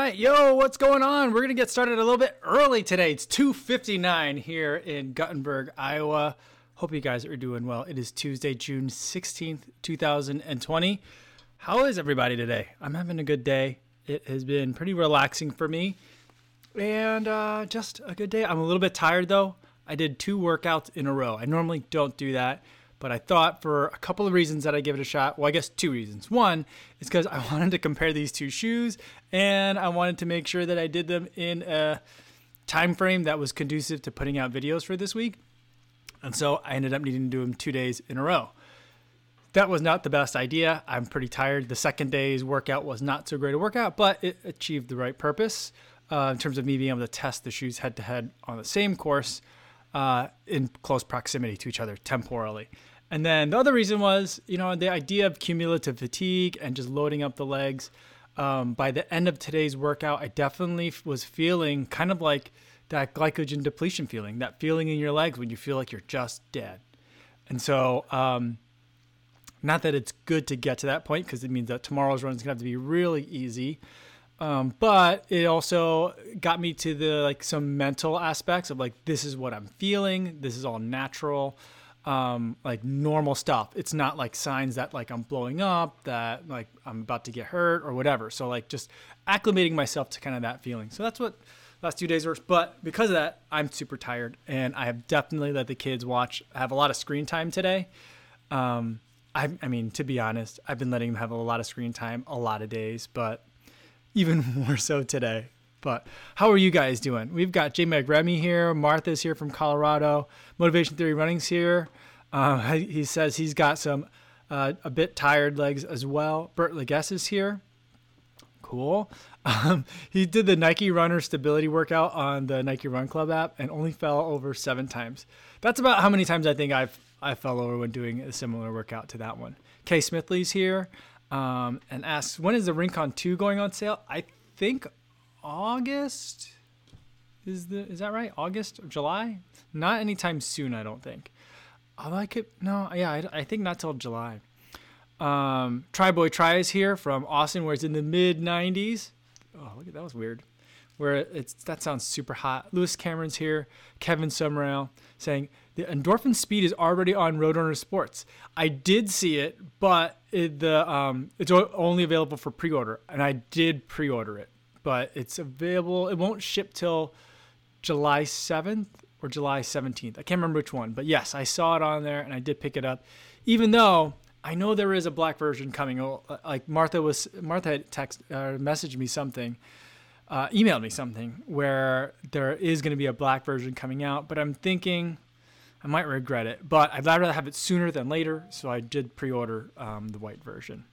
right, yo, what's going on? We're gonna get started a little bit early today. It's 2:59 here in Guttenberg, Iowa. Hope you guys are doing well. It is Tuesday, June 16th, 2020. How is everybody today? I'm having a good day. It has been pretty relaxing for me, and uh, just a good day. I'm a little bit tired though. I did two workouts in a row. I normally don't do that but I thought for a couple of reasons that I give it a shot. Well, I guess two reasons. One is because I wanted to compare these two shoes, and I wanted to make sure that I did them in a time frame that was conducive to putting out videos for this week. And so I ended up needing to do them two days in a row. That was not the best idea. I'm pretty tired. The second day's workout was not so great a workout, but it achieved the right purpose uh, in terms of me being able to test the shoes head to head on the same course uh, in close proximity to each other temporally. And then the other reason was, you know, the idea of cumulative fatigue and just loading up the legs. Um, by the end of today's workout, I definitely was feeling kind of like that glycogen depletion feeling, that feeling in your legs when you feel like you're just dead. And so, um, not that it's good to get to that point because it means that tomorrow's run is gonna have to be really easy. Um, but it also got me to the like some mental aspects of like this is what I'm feeling. This is all natural um, like normal stuff. It's not like signs that like I'm blowing up, that like I'm about to get hurt or whatever. So like just acclimating myself to kind of that feeling. So that's what last two days were. But because of that, I'm super tired, and I have definitely let the kids watch. have a lot of screen time today. Um, I, I mean, to be honest, I've been letting them have a lot of screen time a lot of days, but even more so today. But how are you guys doing? We've got Jay McRemy here. Martha's here from Colorado. Motivation Theory Running's here. Uh, he says he's got some uh, a bit tired legs as well. Bert Leguess is here. Cool. Um, he did the Nike Runner stability workout on the Nike Run Club app and only fell over seven times. That's about how many times I think I've I fell over when doing a similar workout to that one. Kay Smithley's here um, and asks when is the Rincon 2 going on sale? I think August. Is the is that right? August or July? Not anytime soon, I don't think. I like it. No, yeah, I, I think not till July. Um, Try Boy Try is here from Austin, where it's in the mid 90s. Oh, look at that was weird. Where it's that sounds super hot. Lewis Cameron's here. Kevin Summerall saying the endorphin speed is already on Roadrunner Sports. I did see it, but it, the um, it's only available for pre-order, and I did pre-order it but it's available. It won't ship till July 7th or July 17th. I can't remember which one, but yes, I saw it on there and I did pick it up. Even though I know there is a black version coming. Uh, like Martha was Martha had text uh, messaged me something, uh, emailed me something where there is going to be a black version coming out, but I'm thinking I might regret it. But I'd rather have it sooner than later, so I did pre-order um, the white version.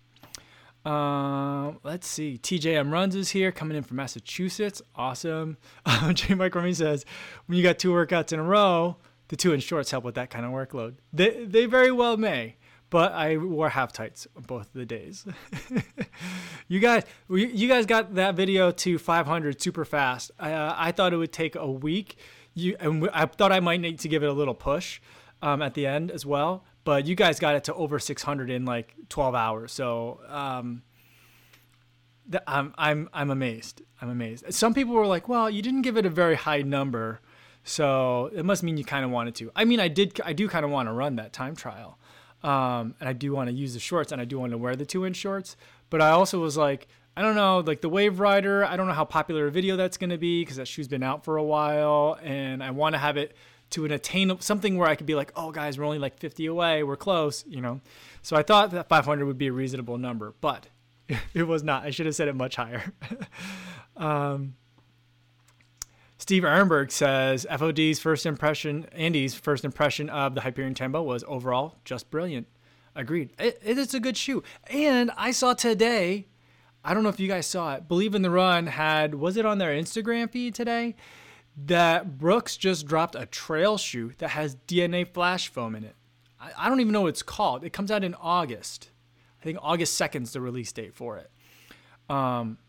Um, let's see. TJM Runs is here, coming in from Massachusetts. Awesome. Um, J. Mike Remy says, when you got two workouts in a row, the two in shorts help with that kind of workload. They, they very well may, but I wore half tights both of the days. you guys, you guys got that video to 500 super fast. Uh, I thought it would take a week. You, and I thought I might need to give it a little push um, at the end as well but you guys got it to over 600 in like 12 hours. So um, I'm I'm I'm amazed. I'm amazed. Some people were like, "Well, you didn't give it a very high number, so it must mean you kind of wanted to." I mean, I did. I do kind of want to run that time trial, um, and I do want to use the shorts, and I do want to wear the two-inch shorts. But I also was like, I don't know, like the Wave Rider. I don't know how popular a video that's going to be because that shoe's been out for a while, and I want to have it to an attainable something where I could be like, oh guys, we're only like 50 away, we're close, you know. So I thought that 500 would be a reasonable number, but it was not. I should have said it much higher. um, Steve Ehrenberg says FOD's first impression, Andy's first impression of the Hyperion Tempo was overall just brilliant. Agreed. It, it is a good shoe. And I saw today, I don't know if you guys saw it, Believe in the Run had, was it on their Instagram feed today? That Brooks just dropped a trail shoe that has DNA flash foam in it. I, I don't even know what it's called. It comes out in August. I think August 2nd is the release date for it. Um,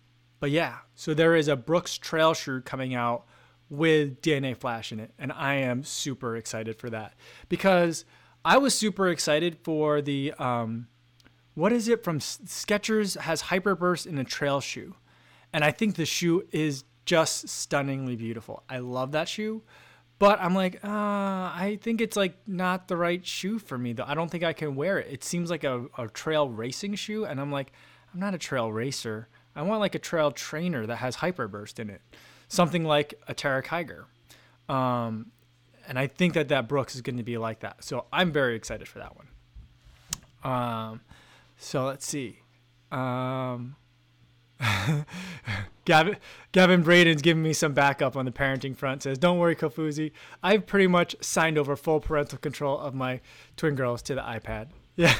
but yeah, so there is a Brooks trail shoe coming out with DNA flash in it. And I am super excited for that because I was super excited for the, um, what is it from Skechers has Hyperburst in a trail shoe. And I think the shoe is just stunningly beautiful. I love that shoe. But I'm like, uh, I think it's like not the right shoe for me though. I don't think I can wear it. It seems like a, a trail racing shoe, and I'm like, I'm not a trail racer. I want like a trail trainer that has hyperburst in it, something like a Terra Kiger. Um, and I think that that Brooks is going to be like that. So I'm very excited for that one. Um, so let's see. Um, Gavin, Gavin Braden's giving me some backup on the parenting front. Says, "Don't worry, Kofuzi. I've pretty much signed over full parental control of my twin girls to the iPad. Yeah,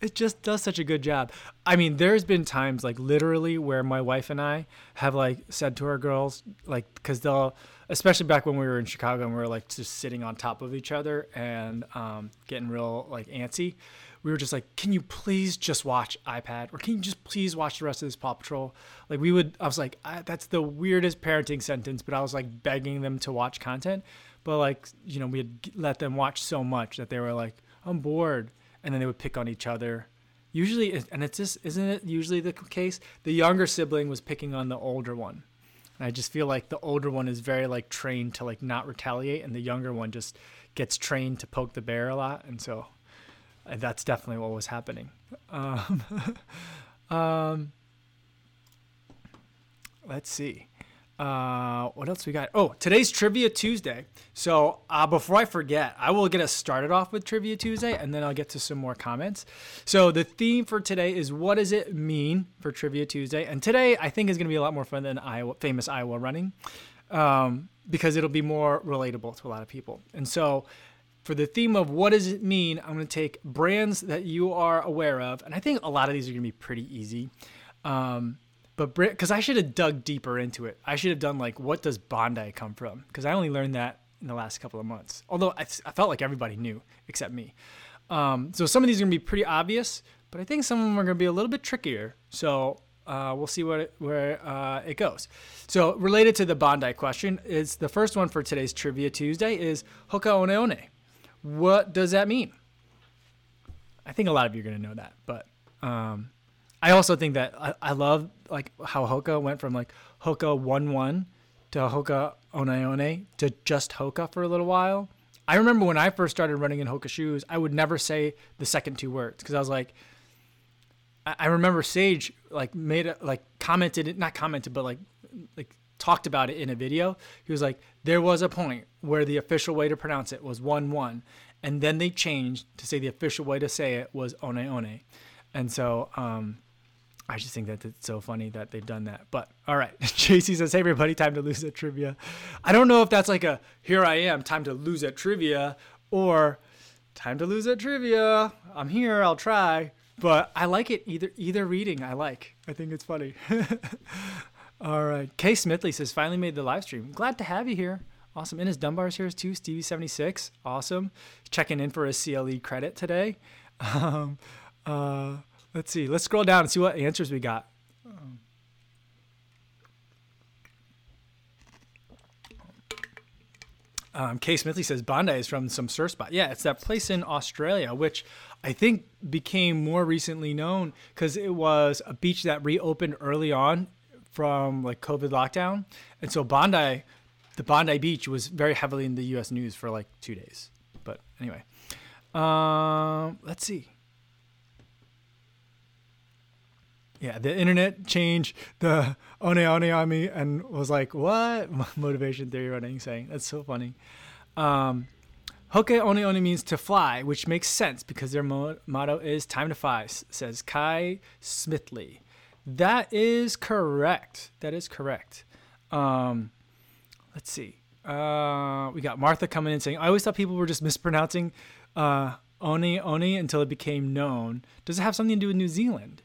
it just does such a good job. I mean, there's been times like literally where my wife and I have like said to our girls, like, because they'll, especially back when we were in Chicago and we were like just sitting on top of each other and um, getting real like antsy we were just like, can you please just watch iPad or can you just please watch the rest of this Paw Patrol? Like we would, I was like, I, that's the weirdest parenting sentence, but I was like begging them to watch content. But like, you know, we had let them watch so much that they were like, I'm bored. And then they would pick on each other. Usually, and it's just, isn't it usually the case? The younger sibling was picking on the older one. And I just feel like the older one is very like trained to like not retaliate. And the younger one just gets trained to poke the bear a lot. And so and that's definitely what was happening. Um, um, let's see. Uh, what else we got? Oh, today's Trivia Tuesday. So uh, before I forget, I will get us started off with Trivia Tuesday, and then I'll get to some more comments. So the theme for today is what does it mean for Trivia Tuesday? And today I think is going to be a lot more fun than Iowa, famous Iowa running, um, because it'll be more relatable to a lot of people. And so for the theme of what does it mean, I'm going to take brands that you are aware of, and I think a lot of these are going to be pretty easy. Um, but because I should have dug deeper into it, I should have done like, what does Bondi come from? Because I only learned that in the last couple of months. Although I, I felt like everybody knew except me. Um, so some of these are going to be pretty obvious, but I think some of them are going to be a little bit trickier. So uh, we'll see what it, where uh, it goes. So related to the Bondi question is the first one for today's Trivia Tuesday is Hoka One One. What does that mean? I think a lot of you are going to know that, but um, I also think that I, I love like how Hoka went from like Hoka one one to Hoka One One to just Hoka for a little while. I remember when I first started running in Hoka shoes, I would never say the second two words because I was like, I, I remember Sage like made a, like commented not commented but like like talked about it in a video. He was like, there was a point where the official way to pronounce it was 1 1, and then they changed to say the official way to say it was one one. And so um, I just think that it's so funny that they've done that. But all right, JC says, hey, everybody, time to lose at trivia. I don't know if that's like a here I am, time to lose at trivia, or time to lose at trivia. I'm here, I'll try. But I like it either either reading I like. I think it's funny. All right. Kay Smithley says, finally made the live stream. Glad to have you here. Awesome. Ines Dunbar's here too. Stevie76. Awesome. Checking in for a CLE credit today. Um, uh, let's see. Let's scroll down and see what answers we got. Um, Kay Smithley says Bondi is from some surf spot. Yeah, it's that place in Australia, which I think became more recently known because it was a beach that reopened early on from like COVID lockdown, and so Bondi, the Bondi Beach was very heavily in the U.S. news for like two days. But anyway, um, let's see. Yeah, the internet changed the one one on me and was like, "What motivation theory running?" Saying that's so funny. Um, Hoka One One means to fly, which makes sense because their mo- motto is "Time to Fly," says Kai Smithley. That is correct. That is correct. Um, let's see. Uh, we got Martha coming in saying, I always thought people were just mispronouncing uh, Oni Oni until it became known. Does it have something to do with New Zealand?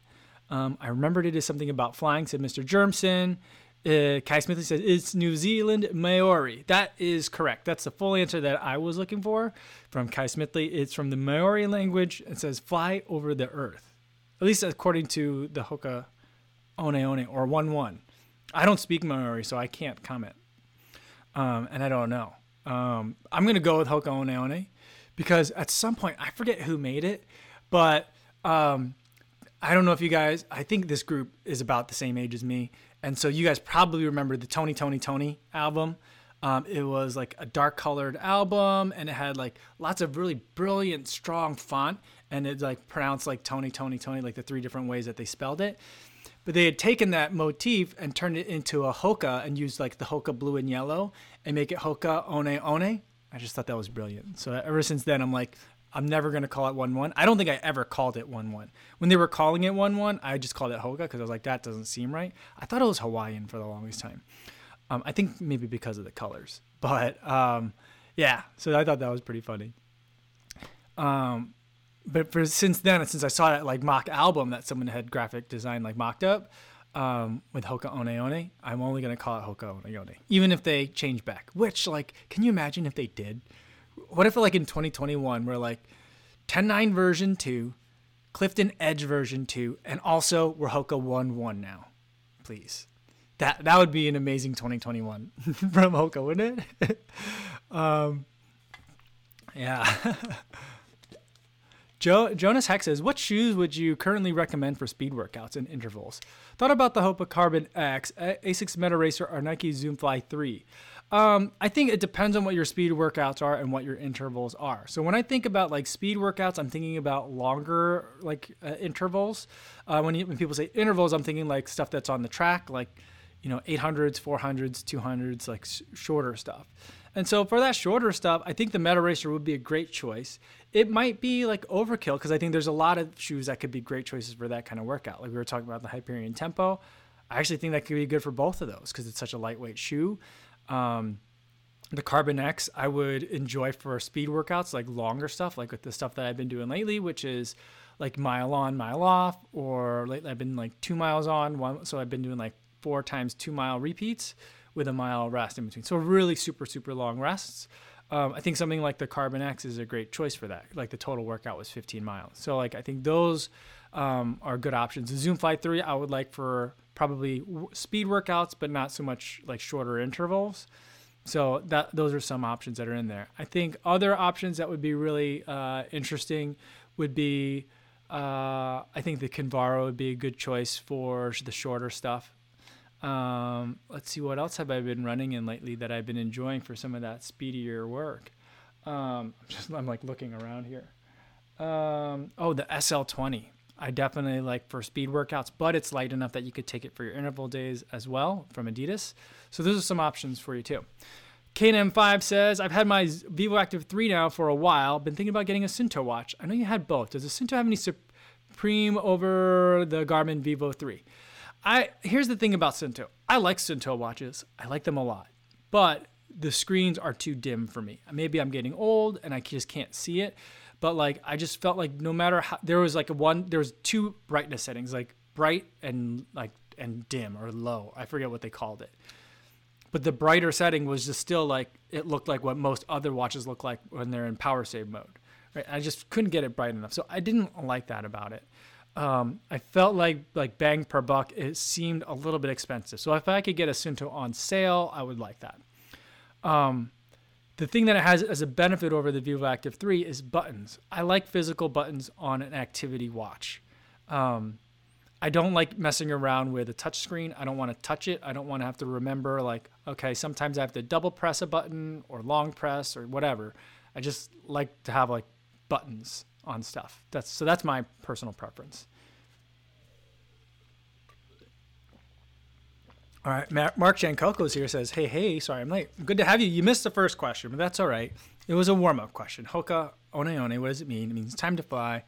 Um, I remembered it as something about flying, said Mr. Germson. Uh, Kai Smithley says it's New Zealand Maori. That is correct. That's the full answer that I was looking for from Kai Smithley. It's from the Maori language. It says fly over the earth, at least according to the Hoka one one or one one. I don't speak Maori, so I can't comment, um, and I don't know. Um, I'm gonna go with Hoka one one because at some point I forget who made it, but um, I don't know if you guys. I think this group is about the same age as me, And so you guys probably remember the Tony Tony Tony album. Um, it was like a dark colored album and it had like lots of really brilliant, strong font. And it like pronounced like Tony, Tony, Tony, like the three different ways that they spelled it. But they had taken that motif and turned it into a hoka and used like the hoka blue and yellow and make it hoka one one. I just thought that was brilliant. So ever since then, I'm like, I'm never going to call it 1 1. I don't think I ever called it 1 1. When they were calling it 1 1, I just called it Hoka because I was like, that doesn't seem right. I thought it was Hawaiian for the longest time. Um, I think maybe because of the colors. But um, yeah, so I thought that was pretty funny. Um, but for since then, since I saw that like mock album that someone had graphic design like mocked up um, with Hoka One One, I'm only gonna call it Hoka One One, even if they change back. Which like, can you imagine if they did? What if like in 2021 we're like 10.9 version two, Clifton Edge version two, and also we're Hoka One One now, please. That that would be an amazing 2021 from Hoka, wouldn't it? um, yeah. Jo- Jonas Heck says, "What shoes would you currently recommend for speed workouts and intervals?" Thought about the Hoka Carbon X, Asics Meta Racer, or Nike Zoom Fly 3. Um, I think it depends on what your speed workouts are and what your intervals are. So when I think about like speed workouts, I'm thinking about longer like uh, intervals. Uh, when, you, when people say intervals, I'm thinking like stuff that's on the track, like you know 800s, 400s, 200s, like shorter stuff. And so for that shorter stuff, I think the Meta Racer would be a great choice. It might be like overkill because I think there's a lot of shoes that could be great choices for that kind of workout. Like we were talking about the Hyperion Tempo. I actually think that could be good for both of those because it's such a lightweight shoe. Um, the Carbon X I would enjoy for speed workouts, like longer stuff, like with the stuff that I've been doing lately, which is like mile on, mile off, or lately I've been like two miles on, one. So I've been doing like four times two mile repeats with a mile rest in between. So really super, super long rests. Um, I think something like the Carbon X is a great choice for that. Like the total workout was 15 miles. So like I think those um, are good options. The Zoom Fly 3 I would like for probably w- speed workouts, but not so much like shorter intervals. So that those are some options that are in there. I think other options that would be really uh, interesting would be uh, I think the Kinvara would be a good choice for the shorter stuff. Um, let's see, what else have I been running in lately that I've been enjoying for some of that speedier work? Um, I'm just I'm like looking around here. Um, oh, the SL20. I definitely like for speed workouts, but it's light enough that you could take it for your interval days as well from Adidas. So those are some options for you too. KNM5 says, I've had my vivoactive 3 now for a while. Been thinking about getting a Suunto watch. I know you had both. Does the Suunto have any supreme over the Garmin Vivo 3? I here's the thing about Suunto. I like Suunto watches. I like them a lot, but the screens are too dim for me. Maybe I'm getting old and I just can't see it. But like I just felt like no matter how there was like one there was two brightness settings like bright and like and dim or low. I forget what they called it. But the brighter setting was just still like it looked like what most other watches look like when they're in power save mode. Right? I just couldn't get it bright enough. So I didn't like that about it um, I felt like like bang per buck it seemed a little bit expensive. So if I could get a Suunto on sale, I would like that. Um, the thing that it has as a benefit over the Vivo Active 3 is buttons. I like physical buttons on an activity watch. Um, I don't like messing around with a touch screen. I don't want to touch it. I don't want to have to remember like, okay, sometimes I have to double press a button or long press or whatever. I just like to have like buttons on stuff. That's so that's my personal preference. All right, Mark Jankokos here says, "Hey, hey, sorry I'm late. Good to have you. You missed the first question, but that's all right. It was a warm-up question. Hoka one one. What does it mean? It means time to fly,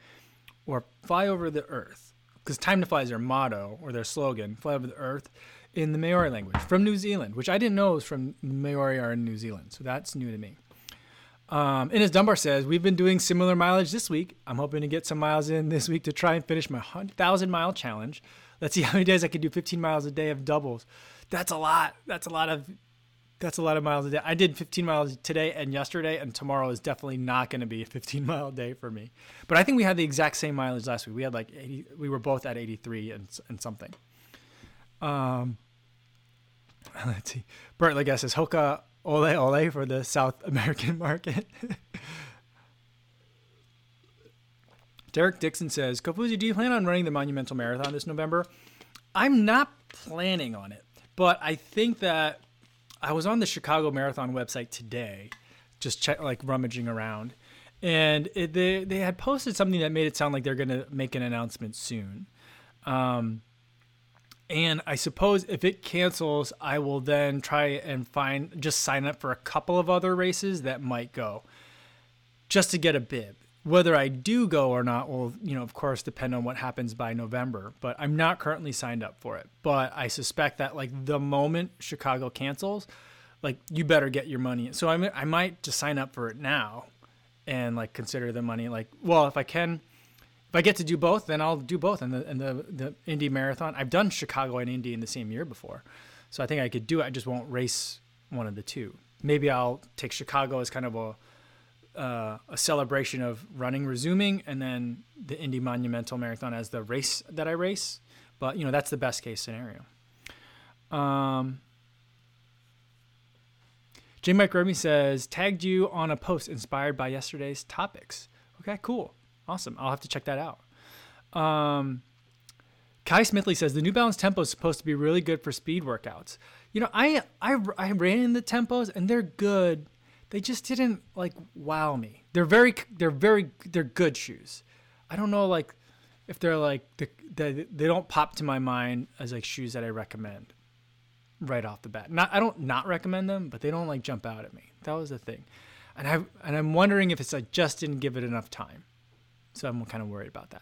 or fly over the earth. Because time to fly is their motto or their slogan. Fly over the earth." In the Maori language from New Zealand, which I didn't know was from Maori are in New Zealand, so that's new to me. Um, and Ines Dunbar says, we've been doing similar mileage this week. I'm hoping to get some miles in this week to try and finish my 1,000 mile challenge. Let's see how many days I can do 15 miles a day of doubles. That's a lot. That's a lot of that's a lot of miles a day. I did 15 miles today and yesterday, and tomorrow is definitely not going to be a 15 mile day for me. But I think we had the exact same mileage last week. We had like 80. We were both at 83 and and something. Um, let's see. I says, Hoka ole ole for the South American market. Derek Dixon says, Kofuzi, do you plan on running the Monumental Marathon this November? I'm not planning on it. But I think that I was on the Chicago Marathon website today, just check, like rummaging around, and it, they they had posted something that made it sound like they're going to make an announcement soon. Um, and I suppose if it cancels, I will then try and find just sign up for a couple of other races that might go, just to get a bib. Whether I do go or not will, you know, of course, depend on what happens by November. But I'm not currently signed up for it. But I suspect that like the moment Chicago cancels, like you better get your money. So I I might just sign up for it now, and like consider the money. Like, well, if I can if I get to do both, then I'll do both. And the and the the Indy Marathon, I've done Chicago and Indy in the same year before, so I think I could do it. I just won't race one of the two. Maybe I'll take Chicago as kind of a uh, a celebration of running resuming, and then the Indy Monumental Marathon as the race that I race. But you know that's the best case scenario. Um, J. Mike Remy says tagged you on a post inspired by yesterday's topics. Okay, cool. Awesome. I'll have to check that out. Um, Kai Smithley says the New Balance Tempo is supposed to be really good for speed workouts. You know, I I I ran in the tempos and they're good. They just didn't like wow me. They're very they're very they're good shoes. I don't know like if they're like the, the, they don't pop to my mind as like shoes that I recommend right off the bat. Not I don't not recommend them, but they don't like jump out at me. That was the thing. And I and I'm wondering if it's like just didn't give it enough time. So I'm kind of worried about that.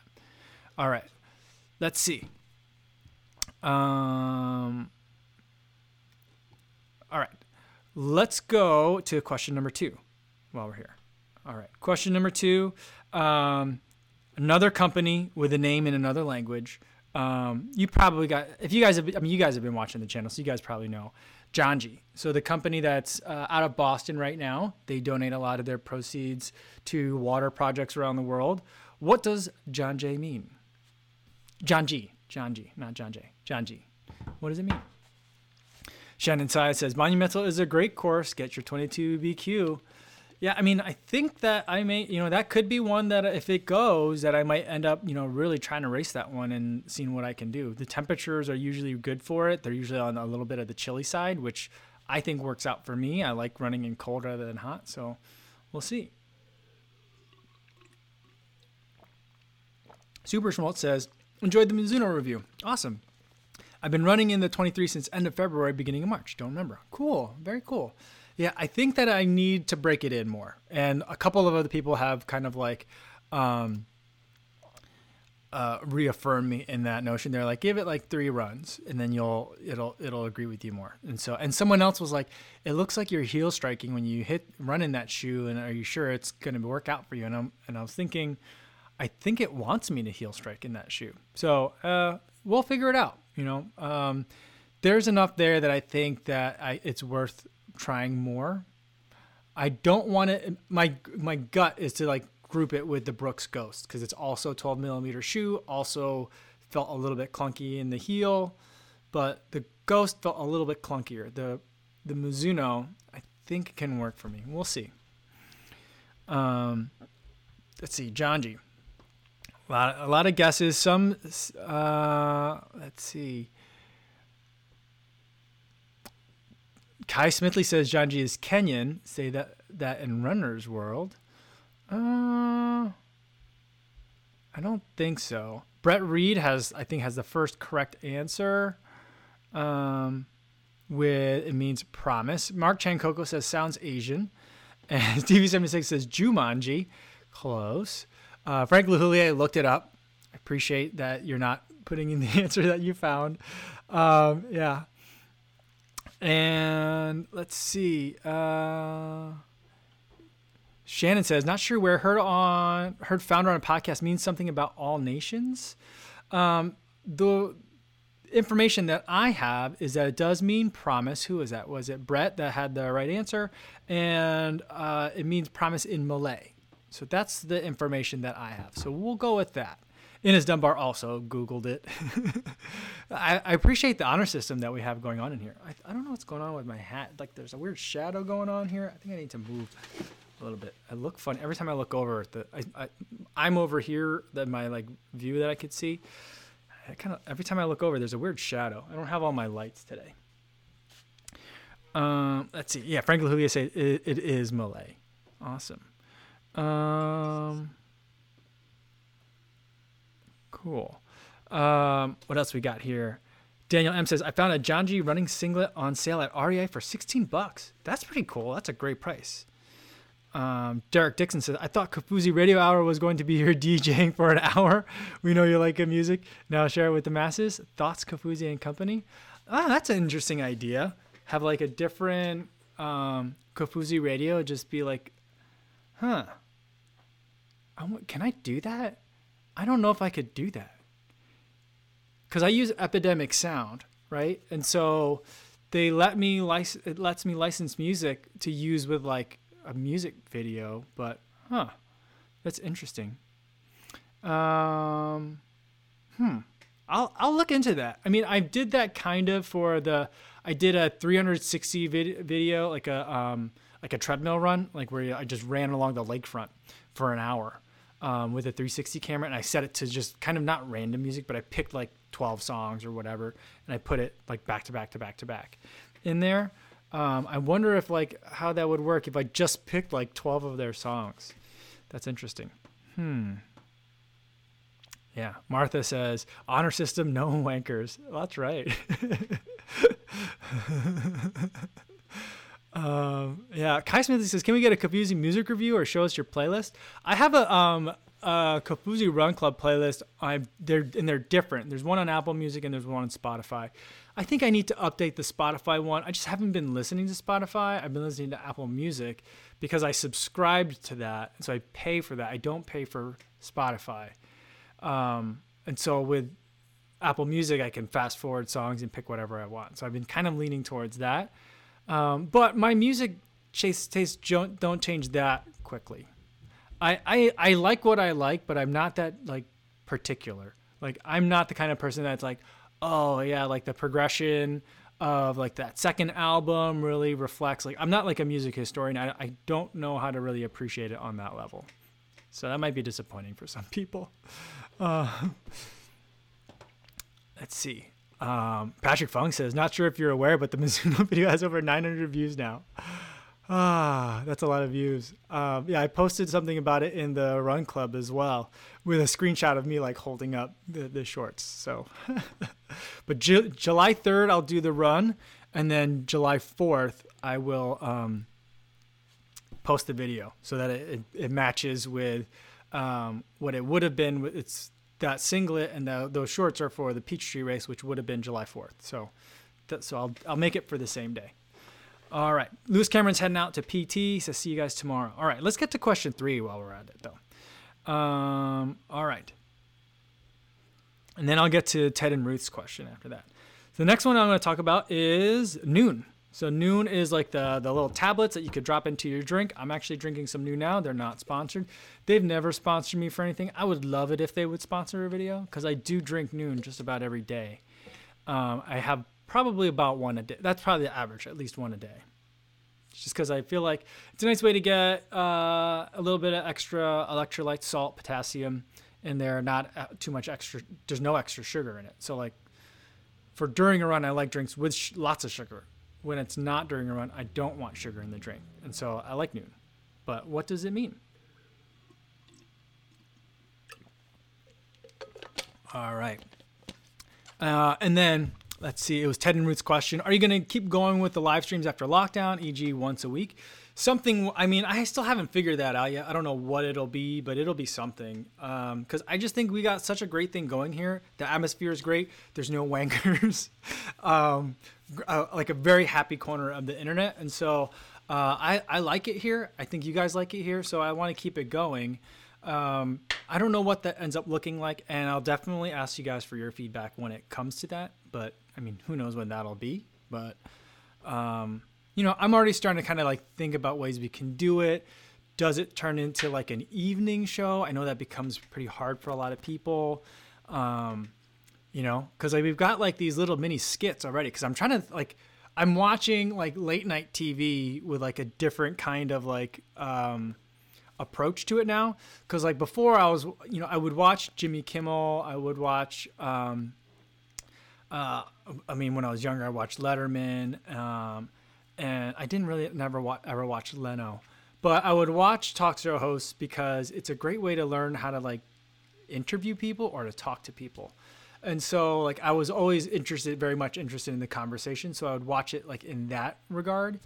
All right. Let's see. Um, all right. Let's go to question number two while we're here. All right. Question number two. Um, another company with a name in another language. Um, you probably got, if you guys have, I mean, you guys have been watching the channel, so you guys probably know Janji. So the company that's uh, out of Boston right now, they donate a lot of their proceeds to water projects around the world. What does Janji mean? Janji, Janji, not Janji, Janji. What does it mean? Shannon Sai says Monumental is a great course. Get your 22 BQ. Yeah, I mean, I think that I may, you know, that could be one that if it goes, that I might end up, you know, really trying to race that one and seeing what I can do. The temperatures are usually good for it. They're usually on a little bit of the chilly side, which I think works out for me. I like running in cold rather than hot, so we'll see. Super Schmaltz says, enjoyed the Mizuno review. Awesome. I've been running in the 23 since end of February, beginning of March. Don't remember. Cool. Very cool. Yeah, I think that I need to break it in more. And a couple of other people have kind of like um, uh, reaffirmed me in that notion. They're like, give it like three runs, and then you'll it'll it'll agree with you more. And so, and someone else was like, it looks like you're heel striking when you hit run in that shoe, and are you sure it's going to work out for you? And I'm and I was thinking, I think it wants me to heel strike in that shoe. So uh, we'll figure it out. You know, um, there's enough there that I think that I, it's worth trying more. I don't want to. My my gut is to like group it with the Brooks Ghost because it's also 12 millimeter shoe. Also felt a little bit clunky in the heel, but the Ghost felt a little bit clunkier. The the Mizuno I think can work for me. We'll see. Um, let's see, Janji. A lot, a lot of guesses. Some, uh, let's see. Kai Smithley says Janji is Kenyan. Say that that in Runner's World. Uh, I don't think so. Brett Reed has, I think, has the first correct answer. Um, with it means promise. Mark Chankoko says sounds Asian, and Stevie seventy six says Jumanji. Close. Uh, Frank Lahulier looked it up. I appreciate that you're not putting in the answer that you found. Um, yeah. And let's see. Uh, Shannon says, not sure where heard on heard founder on a podcast means something about all nations. Um, the information that I have is that it does mean promise. Who is that? Was it Brett that had the right answer? And uh, it means promise in Malay. So that's the information that I have. So we'll go with that. Ines Dunbar also Googled it. I, I, appreciate the honor system that we have going on in here. I, I don't know what's going on with my hat. Like there's a weird shadow going on here. I think I need to move a little bit. I look funny every time I look over. The I, I I'm over here. That my like view that I could see. I kind of every time I look over, there's a weird shadow. I don't have all my lights today. Um, let's see. Yeah, Frank Lahulia said it, it is Malay. Awesome. Um, cool. Um, what else we got here? Daniel M says I found a Janji running singlet on sale at REI for 16 bucks. That's pretty cool. That's a great price. Um, Derek Dixon says, I thought Kofuzi Radio Hour was going to be here DJing for an hour. We know you like good music. Now share it with the masses. Thoughts, Kofuzi and Company? Ah, that's an interesting idea. Have like a different um, Kofuzi Radio, just be like, huh. can I do that? I don't know if I could do that. Because I use Epidemic Sound, right? And so they let me license, it lets me license music to use with like a music video, but huh, that's interesting. Um, hmm, I'll I'll look into that. I mean, I did that kind of for the I did a 360 vid- video, like a um like a treadmill run, like where I just ran along the lakefront for an hour. Um, with a 360 camera and I set it to just kind of not random music, but I picked like 12 songs or whatever, and I put it like back to back to back to back in there. Um, I wonder if like how that would work if I just picked like 12 of their songs. That's interesting. Hmm. Yeah. Martha says, honor system, no wankers. Well, that's right. um, yeah. Kai Smith says, can we get a Kofuzi music review or show us your playlist? I have a um, uh, Kofuzi Run Club playlist. I they're and they're different. There's one on Apple Music and there's one on Spotify. I think I need to update the Spotify one. I just haven't been listening to Spotify. I've been listening to Apple Music because I subscribed to that, so I pay for that. I don't pay for Spotify, um, and so with Apple Music, I can fast forward songs and pick whatever I want. So I've been kind of leaning towards that. Um, but my music tastes don't, don't change that quickly. I, I I like what I like, but I'm not that like particular. Like I'm not the kind of person that's like, oh yeah, like the progression of like that second album really reflects like I'm not like a music historian. I I don't know how to really appreciate it on that level. So that might be disappointing for some people. Uh, let's see. Um, Patrick Fung says, not sure if you're aware, but the Mizuno video has over 900 views now. Ah, that's a lot of views. Um, yeah, I posted something about it in the Run Club as well, with a screenshot of me like holding up the, the shorts. So, but Ju- July third, I'll do the run, and then July fourth, I will um, post the video so that it, it, it matches with um, what it would have been. It's that singlet and the, those shorts are for the Peachtree race, which would have been July fourth. So, th- so I'll I'll make it for the same day. All right. Lewis Cameron's heading out to PT. He says, see you guys tomorrow. All right. Let's get to question three while we're at it, though. Um, all right. And then I'll get to Ted and Ruth's question after that. So the next one I'm going to talk about is Nuun. So Nuun is like the, the little tablets that you could drop into your drink. I'm actually drinking some Nuun now. They're not sponsored. They've never sponsored me for anything. I would love it if they would sponsor a video because I do drink Nuun just about every day. Um, I have probably about one a day. That's probably the average, at least one a day. Just because I feel like it's a nice way to get uh, a little bit of extra electrolyte, salt, potassium in there. Not uh, too much extra. There's no extra sugar in it. So like for during a run, I like drinks with sh- lots of sugar. When it's not during a run, I don't want sugar in the drink, and so I like Nuun. But what does it mean? All right. Uh, and then let's see, it was Ted and Ruth's question. Are you going to keep going with the live streams after lockdown, e.g., once a week? Something, I mean, I still haven't figured that out yet. I don't know what it'll be, but it'll be something. Because um, I just think we got such a great thing going here. The atmosphere is great. There's no wankers. um, uh, like a very happy corner of the internet. And so uh, I, I like it here. I think you guys like it here. So I want to keep it going. Um, I don't know what that ends up looking like, and I'll definitely ask you guys for your feedback when it comes to that. But I mean, who knows when that'll be? But um, you know, I'm already starting to kind of like think about ways we can do it. Does it turn into like an evening show? I know that becomes pretty hard for a lot of people. Um, you know, because like we've got like these little mini skits already. Because I'm trying to like, I'm watching like late night TV with like a different kind of like um, approach to it now. Because like before, I was, you know, I would watch Jimmy Kimmel, I would watch um, uh, I mean, when I was younger, I watched Letterman, um, and I didn't really never wa- ever watch Leno, but I would watch talk show hosts because it's a great way to learn how to like interview people or to talk to people. And so like I was always interested, very much interested in the conversation. So I would watch it like in that regard.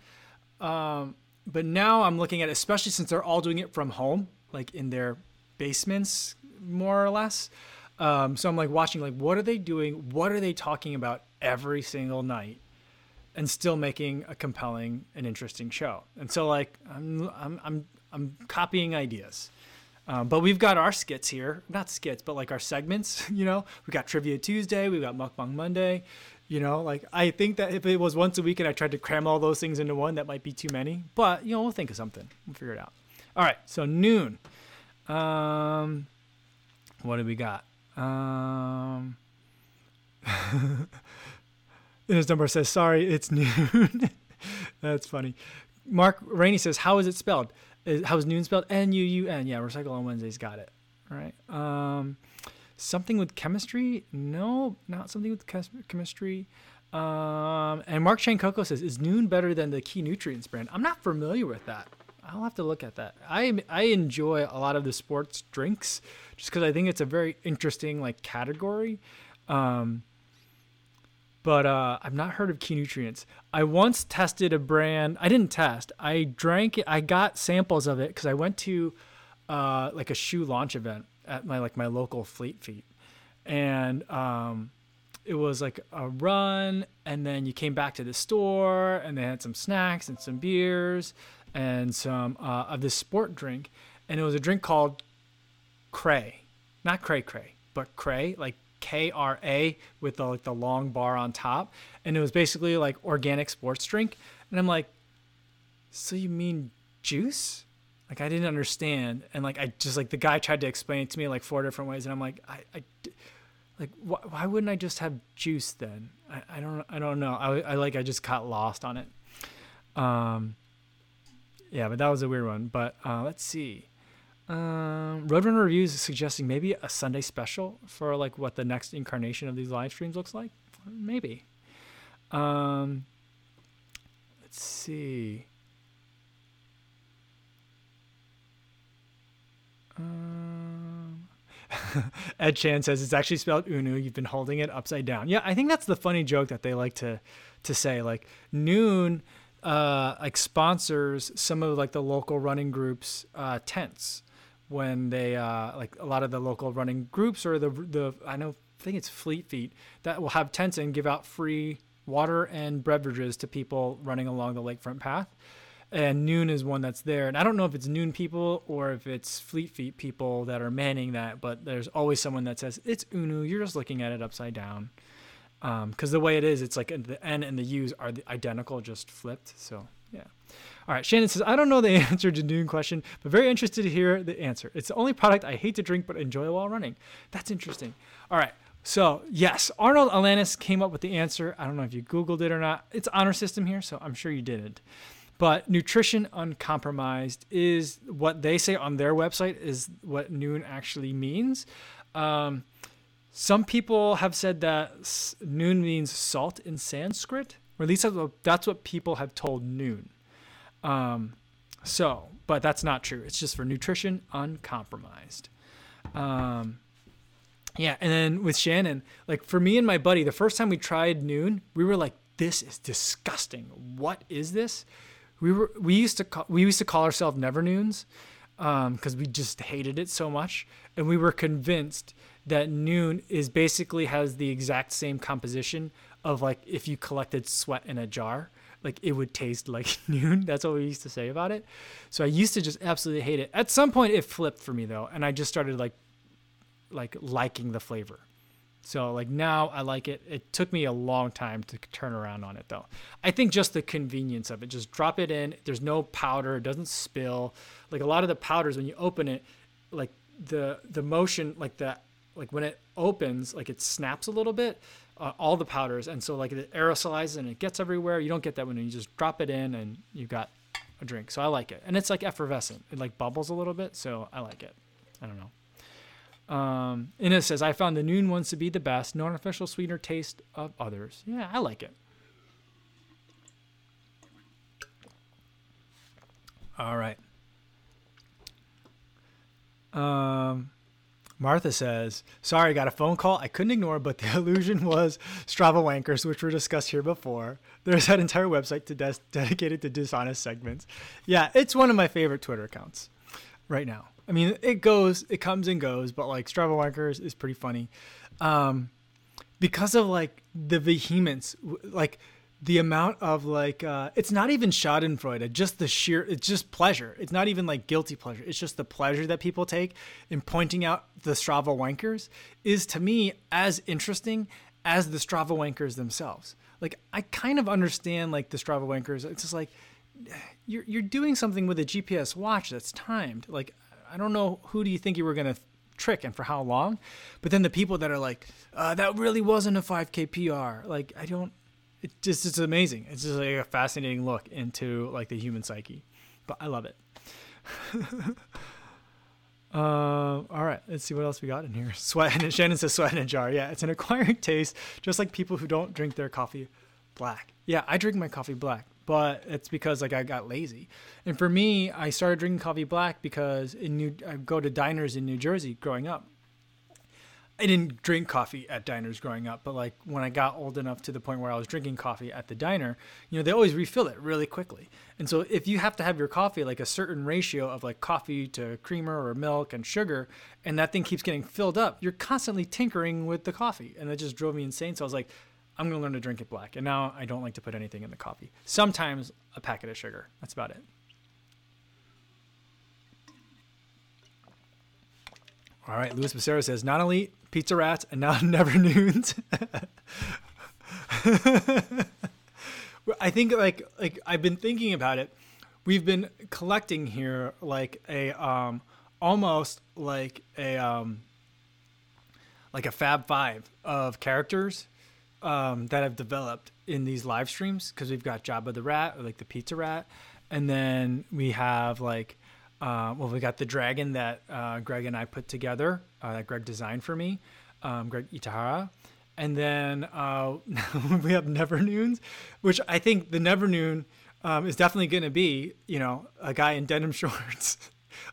Um, but now I'm looking at, especially since they're all doing it from home, like in their basements, more or less. Um, so I'm like watching, like, what are they doing? What are they talking about every single night? And still making a compelling and interesting show. And so like I'm I'm I'm I'm copying ideas. Um, but we've got our skits here, not skits, but like our segments. You know, we got Trivia Tuesday, we got Mukbang Monday. You know, like I think that if it was once a week and I tried to cram all those things into one, that might be too many. But you know, we'll think of something. We'll figure it out. All right, so Nuun. Um, what do we got? Um, his number says, "Sorry, it's noon." That's funny. Mark Rainey says, "How is it spelled? How is Nuun spelled? N U U N. Yeah, recycle on Wednesdays. Got it. All right. Um, something with chemistry? No, not something with chemistry. Um, and Mark Shane Coco says, "Is Nuun better than the Key Nutrients brand?" I'm not familiar with that. I'll have to look at that. I I enjoy a lot of the sports drinks just because I think it's a very interesting like category. Um, but uh, I've not heard of Key Nutrients. I once tested a brand. I didn't test. I drank it. I got samples of it because I went to uh, like a shoe launch event at my like my local Fleet Feet, and um, it was like a run, and then you came back to the store, and they had some snacks and some beers and some uh, of this sport drink, and it was a drink called Cray, not Cray Cray, but Cray, like K R A with the like the long bar on top, and it was basically like organic sports drink, and I'm like, so you mean juice? Like I didn't understand, and like I just like the guy tried to explain it to me like four different ways, and I'm like, I, I like wh- why wouldn't I just have juice then? I, I don't I don't know. I, I like I just got lost on it. Um, yeah, but that was a weird one. But uh, let's see. Um, Roadrunner Reviews is suggesting maybe a Sunday special for like what the next incarnation of these live streams looks like. Maybe. Um, let's see. Um, Ed Chan says it's actually spelled Unu. You've been holding it upside down. Yeah, I think that's the funny joke that they like to to say. Like Nuun uh, like sponsors some of like the local running groups uh, tents when they uh, like a lot of the local running groups or the the I know I think it's Fleet Feet that will have tents and give out free water and beverages to people running along the lakefront path. And Nuun is one that's there, and I don't know if it's Nuun people or if it's Fleet Feet people that are manning that, but there's always someone that says it's Unu. You're just looking at it upside down because um, the way it is, it's like the N and the U's are identical, just flipped. So yeah. All right. Shannon says, I don't know the answer to Nuun question, but very interested to hear the answer. It's the only product I hate to drink but enjoy while running. That's interesting. All right. So yes, Arnold Alanis came up with the answer. I don't know if you Googled it or not. It's honor system here, so I'm sure you didn't. But nutrition uncompromised is what they say on their website is what Nuun actually means. Um, some people have said that Nuun means salt in Sanskrit, or at least that's what people have told Nuun. Um, so, but that's not true. It's just for nutrition uncompromised. Um, yeah, and then with Shannon, like for me and my buddy, the first time we tried Nuun, we were like, "This is disgusting. What is this?" We were we used to call, we used to call ourselves Never Nuuns um, because we just hated it so much, and we were convinced that Nuun is basically has the exact same composition of like if you collected sweat in a jar like it would taste like Nuun. That's what we used to say about it. So i used to just absolutely hate it. At some point it flipped for me though and i just started like like liking the flavor. So like now i like it. It took me a long time to turn around on it though. I think just the convenience of it. Just drop it in. There's no powder. It doesn't spill. Like a lot of the powders when you open it like the the motion like the like when it opens, like it snaps a little bit, uh, all the powders, and so like it aerosolizes and it gets everywhere. You don't get that when you just drop it in and you got a drink. So I like it, and it's like effervescent. It like bubbles a little bit, so I like it. I don't know. Um, Ines says, I found the Nuun ones to be the best, no artificial sweetener taste of others. Yeah, I like it. All right. Um, Martha says, Sorry, I got a phone call I couldn't ignore, but the illusion was Strava wankers, which were discussed here before. There's that entire website to des- dedicated to dishonest segments. Yeah, it's one of my favorite Twitter accounts right now. I mean, it goes, it comes and goes, but like Strava wankers is pretty funny. Um, because of like the vehemence, like the amount of like uh, it's not even schadenfreude just the sheer it's just pleasure. It's not even like guilty pleasure. It's just the pleasure that people take in pointing out the strava wankers is to me as interesting as the strava wankers themselves. Like i kind of understand like the strava wankers it's just like you're, you're doing something with a gps watch that's timed. Like i don't know who do you think you were going to trick and for how long but then the people that are like uh, that really wasn't a 5k pr like i don't it just it's amazing. It's just like a fascinating look into like the human psyche. But I love it. uh, all right, let's see what else we got in here. Sweat. And Shannon says sweat in a jar. Yeah, it's an acquired taste, just like people who don't drink their coffee black. Yeah, I drink my coffee black, but it's because like I got lazy. And for me, I started drinking coffee black because in New I go to diners in New Jersey growing up, I didn't drink coffee at diners growing up, but like when I got old enough to the point where I was drinking coffee at the diner, you know, they always refill it really quickly. And so if you have to have your coffee like a certain ratio of like coffee to creamer or milk and sugar, and that thing keeps getting filled up, you're constantly tinkering with the coffee. And it just drove me insane. So I was like, I'm going to learn to drink it black. And now I don't like to put anything in the coffee. Sometimes a packet of sugar. That's about it. All right, Luis Becerra says not only pizza rats and now never noons. I think like like I've been thinking about it. We've been collecting here like a um almost like a um like a Fab Five of characters um, that have developed in these live streams because we've got Jabba the Rat, or like the Pizza Rat, and then we have like uh, well, we got the dragon that uh, Greg and I put together, uh, that Greg designed for me, um, Greg Itahara. And then uh, we have Never Noons, which I think the Never Noon um, is definitely going to be, you know, a guy in denim shorts,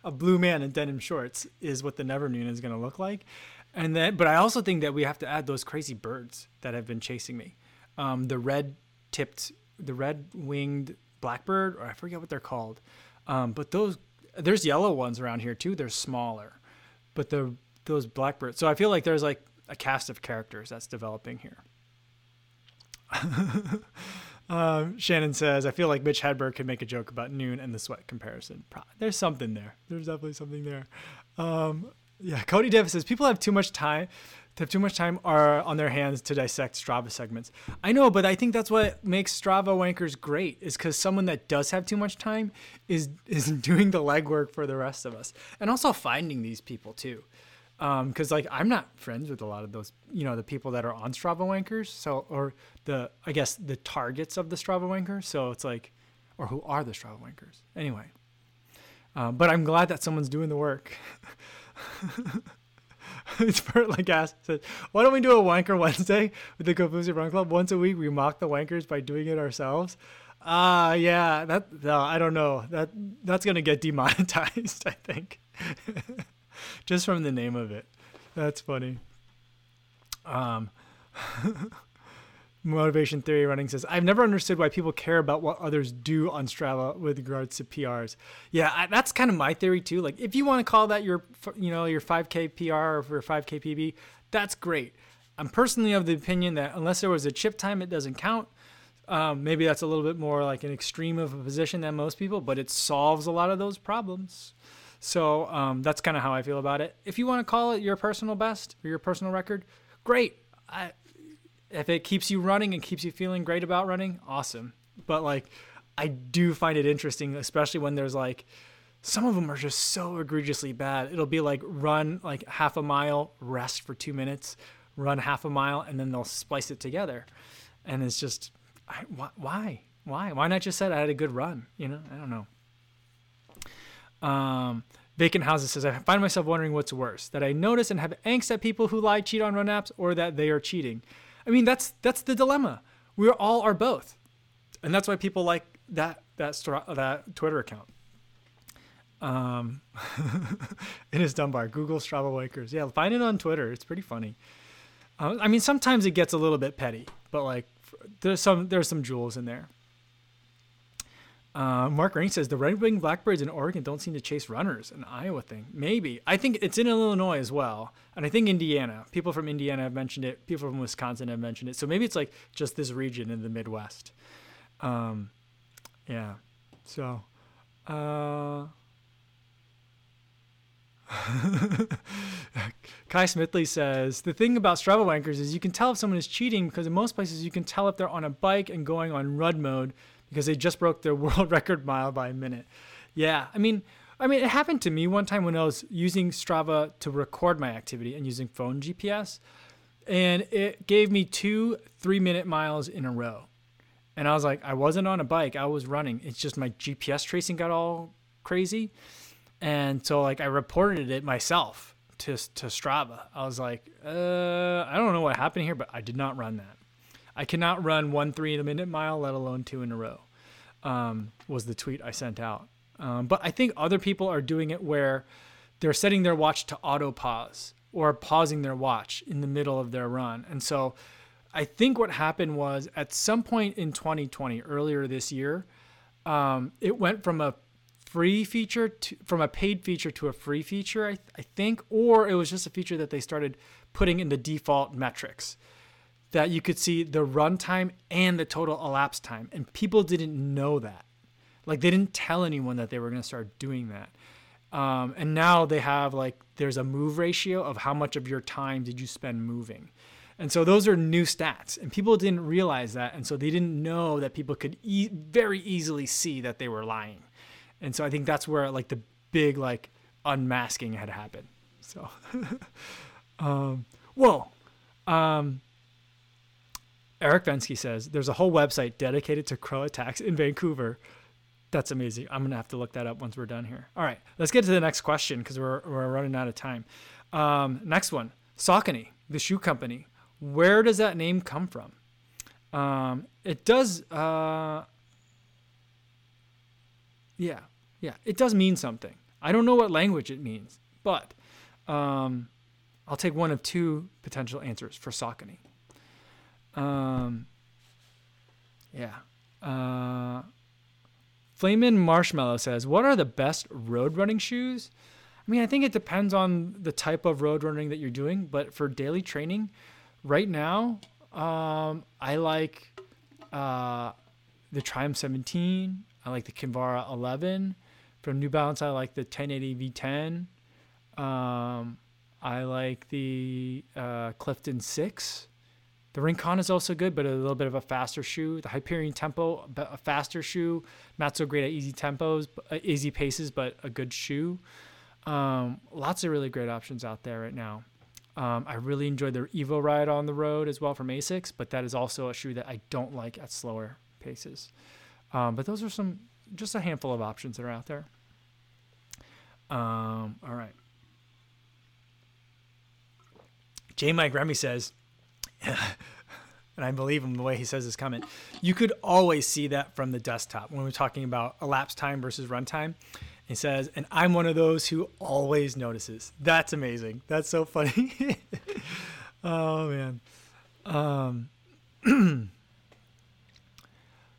a blue man in denim shorts is what the Never Noon is going to look like. And then, but I also think that we have to add those crazy birds that have been chasing me. Um, the red tipped, the red winged blackbird, or I forget what they're called. Um, but those there's yellow ones around here too. They're smaller, but the those blackbirds. So I feel like there's like a cast of characters that's developing here. um, Shannon says, I feel like Mitch Hedberg could make a joke about Nuun and the sweat comparison. There's something there. There's definitely something there. Um, yeah, Cody Davis says people have too much time to have too much time are on their hands to dissect Strava segments. I know, but I think that's what makes Strava wankers great is because someone that does have too much time is is doing the legwork for the rest of us, and also finding these people too. Because um, like I'm not friends with a lot of those, you know, the people that are on Strava wankers. So or the I guess the targets of the Strava wankers. So it's like, or who are the Strava wankers anyway. Um, but I'm glad that someone's doing the work. it's Bert Lagasse says, why don't we do a wanker Wednesday with the Kofuzi Run Club? Once a week, we mock the wankers by doing it ourselves. Ah, uh, yeah, that, no, I don't know. That, that's to get demonetized, I think. Just from the name of it. That's funny. Um, Motivation Theory Running says, I've never understood why people care about what others do on Strava with regards to PRs. Yeah, I, that's kind of my theory too. Like, if you want to call that your, you know, your 5K PR or your 5K PB, that's great. I'm personally of the opinion that unless there was a chip time, it doesn't count. Um, maybe that's a little bit more like an extreme of a position than most people, but it solves a lot of those problems. So um, that's kind of how I feel about it. If you want to call it your personal best or your personal record, great. I, if it keeps you running and keeps you feeling great about running, awesome. But like, I do find it interesting, especially when there's like, some of them are just so egregiously bad. It'll be like run like half a mile, rest for two minutes, run half a mile, and then they'll splice it together. And it's just, I, why? Why? Why not just said I had a good run? You know, I don't know. Um, Vacant Houses says, I find myself wondering what's worse that I notice and have angst at people who lie, cheat on run apps, or that they are cheating. I mean, that's that's the dilemma. We all are both, and that's why people like that that that Twitter account. Um, it is by Google Strava Wankers. Yeah, find it on Twitter. It's pretty funny. Uh, I mean, sometimes it gets a little bit petty, but like there's some there's some jewels in there. Uh, Mark Rain says the red winged blackbirds in Oregon don't seem to chase runners. An Iowa thing, maybe. I think it's in Illinois as well, and I think Indiana. People from Indiana have mentioned it. People from Wisconsin have mentioned it. So maybe it's like just this region in the Midwest. Um, yeah. So, uh, Kai Smithley says the thing about Strava wankers is you can tell if someone is cheating because in most places you can tell if they're on a bike and going on rud mode because they just broke their world record mile by a minute. Yeah, I mean, I mean, it happened to me one time when I was using Strava to record my activity and using phone GPS, and it gave me two three-minute miles in a row, and I was like, I wasn't on a bike, I was running. It's just my GPS tracing got all crazy, and so like I reported it myself to to Strava. I was like, uh, I don't know what happened here, but I did not run that. I cannot run one three in a minute mile, let alone two in a row. Um, was the tweet I sent out. Um, but I think other people are doing it where they're setting their watch to auto pause or pausing their watch in the middle of their run. And so I think what happened was at some point in 2020, earlier this year, um, it went from a free feature to from a paid feature to a free feature, I, I think, or it was just a feature that they started putting in the default metrics that you could see the runtime and the total elapsed time. And people didn't know that. Like they didn't tell anyone that they were going to start doing that. Um, and now they have like, there's a move ratio of how much of your time did you spend moving. And so those are new stats, and people didn't realize that. And so they didn't know that people could e- very easily see that they were lying. And so I think that's where like the big like unmasking had happened. So, um, whoa. Um, Eric Vensky says there's a whole website dedicated to crow attacks in Vancouver. That's amazing. I'm gonna have to look that up once we're done here. All right, let's get to the next question because we're we're running out of time. Um, next one, Saucony, the shoe company. Where does that name come from? Um, it does. Uh, yeah, yeah, it does mean something. I don't know what language it means, but um, I'll take one of two potential answers for Saucony. Um, yeah. Uh, Flamin' Marshmallow says, "What are the best road running shoes?" I mean, I think it depends on the type of road running that you're doing, but for daily training, right now, um, I like uh, the Triumph 17. I like the Kinvara 11. From New Balance, I like the 1080 V10. Um, I like the uh, Clifton 6. The Rincon is also good, but a little bit of a faster shoe. The Hyperion Tempo, a faster shoe, not so great at easy tempos, uh, easy paces, but a good shoe. Um, lots of really great options out there right now. Um, I really enjoyed the Evo Ride on the road as well from Asics, but that is also a shoe that I don't like at slower paces. Um, but those are some, just a handful of options that are out there. Um, all right. J. Mike Remy says, and I believe him the way he says his comment, you could always see that from the desktop when we're talking about elapsed time versus runtime. He says, and I'm one of those who always notices. That's amazing. That's so funny. oh man. Um,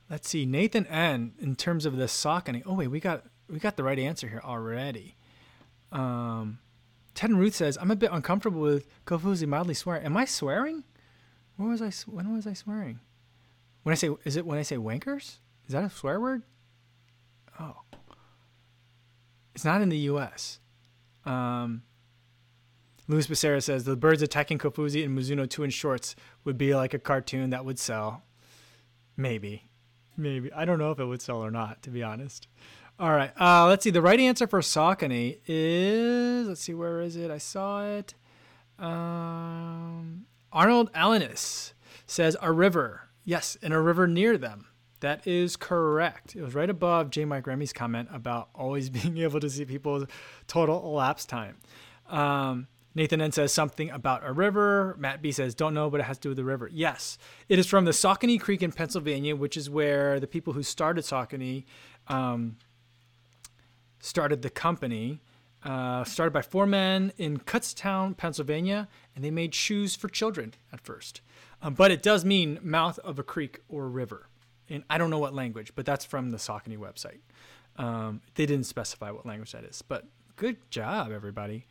let's see, Nathan N. In terms of the Saucony. Oh wait, we got we got the right answer here already. Um, Ted and Ruth says, I'm a bit uncomfortable with Kofuzi mildly swearing. Am I swearing? When was I? When was I swearing? When I say, is it when I say wankers? Is that a swear word? Oh, it's not in the U.S. Um, Luis Becerra says the birds attacking Kofuzi and Mizuno 2 in shorts would be like a cartoon that would sell. Maybe. Maybe. I don't know if it would sell or not, to be honest. All right. Uh, let's see. The right answer for Saucony is let's see, where is it? I saw it. Um, Arnold Alanis says a river. Yes, in a river near them. That is correct. It was right above J. Mike Remy's comment about always being able to see people's total elapsed time. Um, Nathan N says something about a river. Matt B says, don't know, but it has to do with the river. Yes, it is from the Saucony Creek in Pennsylvania, which is where the people who started Saucony um, started the company. Uh, started by four men in Kutztown, Pennsylvania, and they made shoes for children at first. Um, but it does mean mouth of a creek or river. And I don't know what language, but that's from the Saucony website. Um, they didn't specify what language that is, but good job, everybody.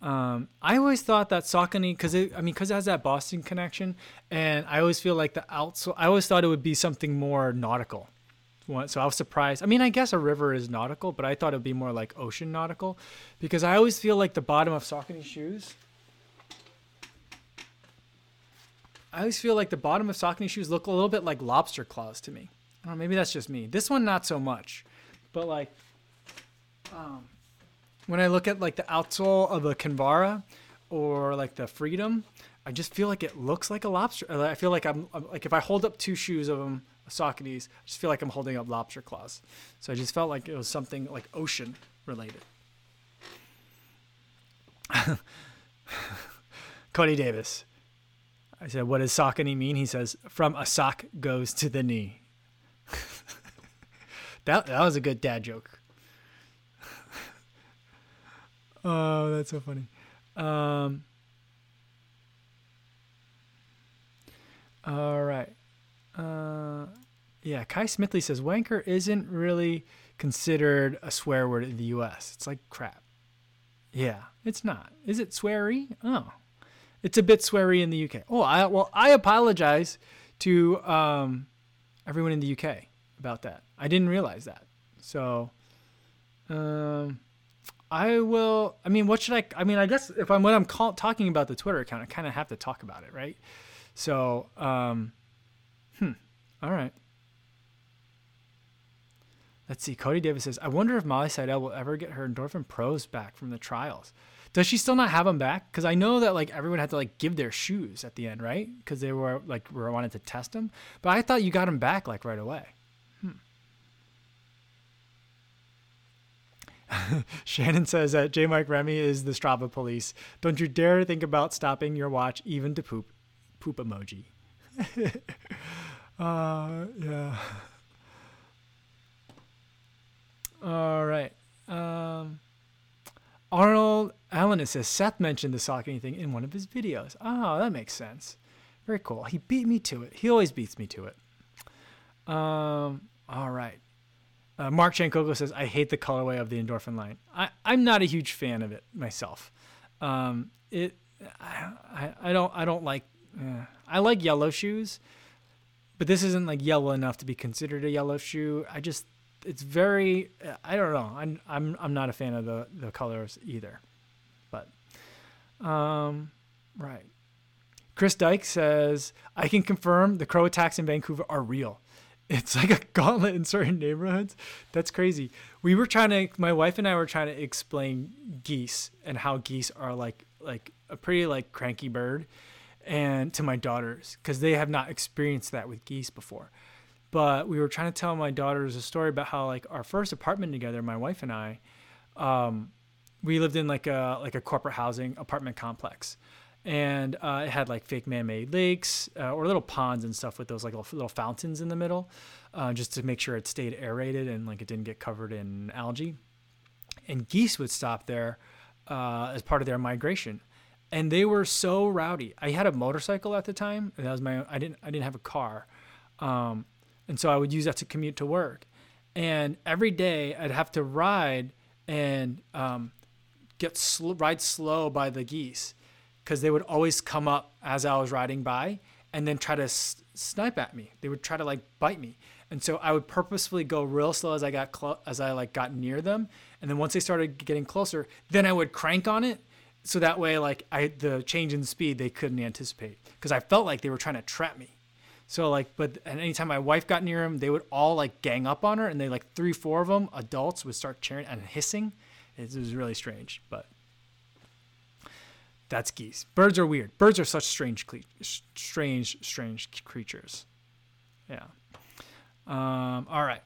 Um, I always thought that Saucony, because I mean, because it has that Boston connection, and I always feel like the outsole. I always thought it would be something more nautical. So I was surprised. I mean, I guess a river is nautical, but I thought it would be more like ocean nautical, because I always feel like the bottom of Saucony shoes. I always feel like the bottom of Saucony shoes look a little bit like lobster claws to me. I don't know, maybe that's just me. This one not so much, but like, um, when I look at like the outsole of a Kinvara or like the Freedom, I just feel like it looks like a lobster. I feel like I'm, I'm like if I hold up two shoes of them, Sauconys, I just feel like I'm holding up lobster claws. So I just felt like it was something like ocean related. Cody Davis. I said, "What does Saucony mean?" He says, "From a sock goes to the knee." that that was a good dad joke. Oh, that's so funny. Um, all right. Uh, yeah, Kai Smithley says wanker isn't really considered a swear word in the U.S. It's like crap. Yeah, it's not. Is it sweary? Oh, it's a bit sweary in the UK. Oh, I well, I apologize to um, everyone in the UK about that. I didn't realize that. So, um, I will. I mean, what should I? I mean, I guess if I'm when I'm call, talking about the Twitter account, I kind of have to talk about it, right? So, um, hmm. All right. Let's see. Cody Davis says, "I wonder if Molly Seidel will ever get her endorphin pros back from the trials. Does she still not have them back? Because I know that like everyone had to like give their shoes at the end, right? Because they were like were wanted to test them. But I thought you got them back like right away. Hmm. Shannon says that J. Mike Remy is the Strava police. Don't you dare think about stopping your watch even to poop. Poop emoji. uh, yeah. All right. Um, Arnold Allen says Seth mentioned the Saucony thing in one of his videos. Oh, that makes sense. Very cool. He beat me to it. He always beats me to it. Um, all right. Uh, Mark Chankoko says, I hate the colorway of the endorphin line. I, I'm not a huge fan of it myself. Um, it, I, I, I don't, I don't like, uh, I like yellow shoes, but this isn't like yellow enough to be considered a yellow shoe. I just, it's very, I don't know. I'm, I'm, I'm not a fan of the, the colors either, but, um, right. Chris Dyke says, I can confirm the crow attacks in Vancouver are real it's like a gauntlet in certain neighborhoods. That's crazy. We were trying to, my wife and I were trying to explain geese and how geese are like like a pretty like cranky bird, and to my daughters because they have not experienced that with geese before. But we were trying to tell my daughters a story about how like our first apartment together, my wife and I, um, we lived in like a like a corporate housing apartment complex and uh, it had like fake man-made lakes uh, or little ponds and stuff with those like little, little fountains in the middle, uh, just to make sure it stayed aerated and like it didn't get covered in algae. And geese would stop there uh, as part of their migration, and they were so rowdy. I had a motorcycle at the time, that was my. I didn't. I didn't have a car, um, and so I would use that to commute to work. And every day I'd have to ride and um, get sl- ride slow by the geese because they would always come up as I was riding by and then try to s- snipe at me. They would try to like bite me. And so I would purposefully go real slow as I got clo- as I like got near them. And then once they started getting closer, then I would crank on it so that way like I the change in speed they couldn't anticipate because I felt like they were trying to trap me. So like, but and anytime my wife got near them, they would all like gang up on her, and they like three, four of them adults would start cheering and hissing. It was really strange, but that's geese. Birds are weird. Birds are such strange, strange, strange creatures. Yeah. Um, all right.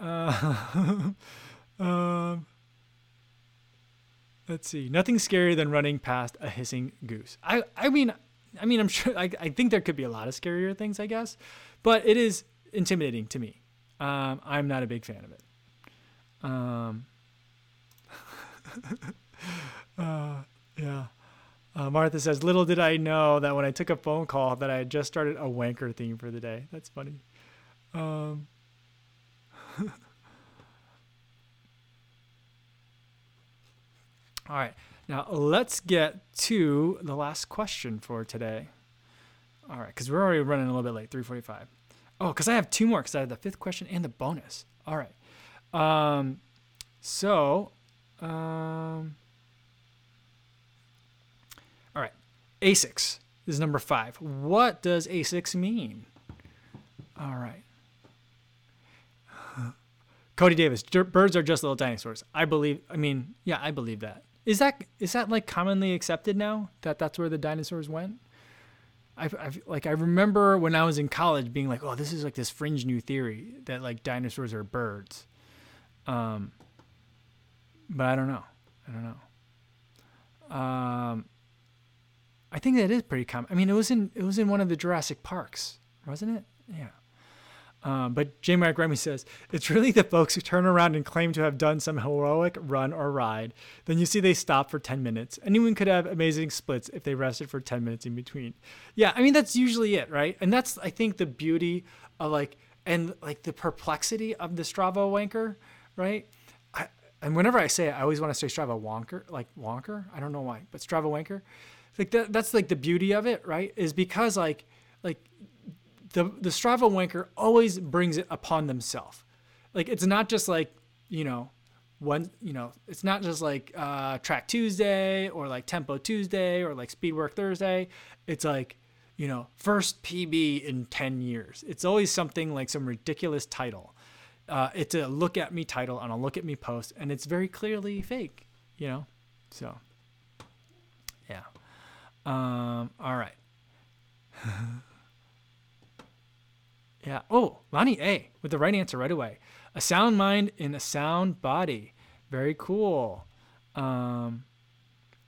Uh, um, let's see. Nothing scarier than running past a hissing goose. I, I mean, I mean, I'm sure. I, I think there could be a lot of scarier things, I guess, but it is intimidating to me. Um, I'm not a big fan of it. Um, uh, yeah. Uh, Martha says, "Little did I know that when I took a phone call that I had just started a wanker theme for the day." That's funny. Um, all right, now let's get to the last question for today. All right, because we're already running a little bit late, three forty-five. Oh, because I have two more because I have the fifth question and the bonus. All right. Um, so, um, all right. ASICS is number five. What does ASICS mean? All right. Cody Davis, birds are just little dinosaurs. I believe. I mean, yeah, I believe that. Is that is that like commonly accepted now that that's where the dinosaurs went? I, I like I remember when I was in college being like, oh, this is like this fringe new theory that like dinosaurs are birds. Um, but I don't know. I don't know. Um, I think that is pretty common. I mean, it was in it was in one of the Jurassic Parks, wasn't it? Yeah. Um, but J. Mark Remy says it's really the folks who turn around and claim to have done some heroic run or ride. Then you see they stop for 10 minutes. Anyone could have amazing splits if they rested for 10 minutes in between. Yeah, I mean that's usually it, right? And that's I think the beauty of like and like the perplexity of the Strava wanker, right? I, and whenever I say it, I always want to say Strava wonker, like wonker. I don't know why, but Strava wanker. Like that, that's like the beauty of it, right? Is because like like the the Strava wanker always brings it upon themselves. Like it's not just like you know one you know it's not just like uh, track Tuesday or like tempo Tuesday or like speed work Thursday. It's like you know first PB in ten years. It's always something like some ridiculous title. Uh, it's a look at me title on a look at me post, and it's very clearly fake. You know, so yeah. Um, all right. Yeah. Oh, Lonnie A with the right answer right away. A sound mind in a sound body. Very cool. Um,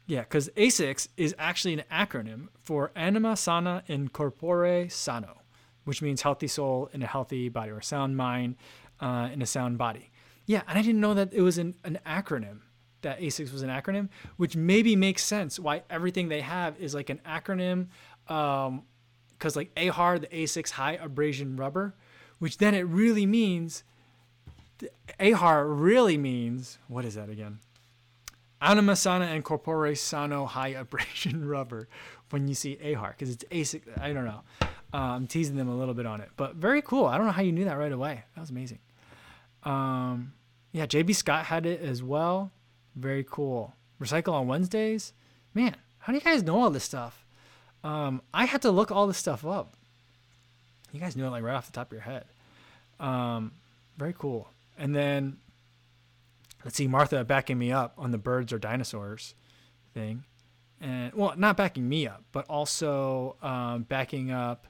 yeah, because ASICS is actually an acronym for Anima Sana in Corpore Sano, which means healthy soul in a healthy body or sound mind uh, in a sound body. Yeah, and I didn't know that it was an, an acronym, that ASICS was an acronym, which maybe makes sense why everything they have is like an acronym um, because like AHAR, the ASICS high abrasion rubber, which then it really means AHAR really means what is that again? Anima sana and corpore sano high abrasion rubber when you see AHAR because it's ASIC. I don't know. Uh, I'm teasing them a little bit on it, but very cool. I don't know how you knew that right away. That was amazing. Um, yeah, JB Scott had it as well. Very cool. Recycle on Wednesdays. Man, how do you guys know all this stuff? Um, I had to look all this stuff up. You guys knew it like right off the top of your head. Um, very cool. And then let's see, Martha backing me up on the birds or dinosaurs thing. And well, not backing me up, but also um, backing up.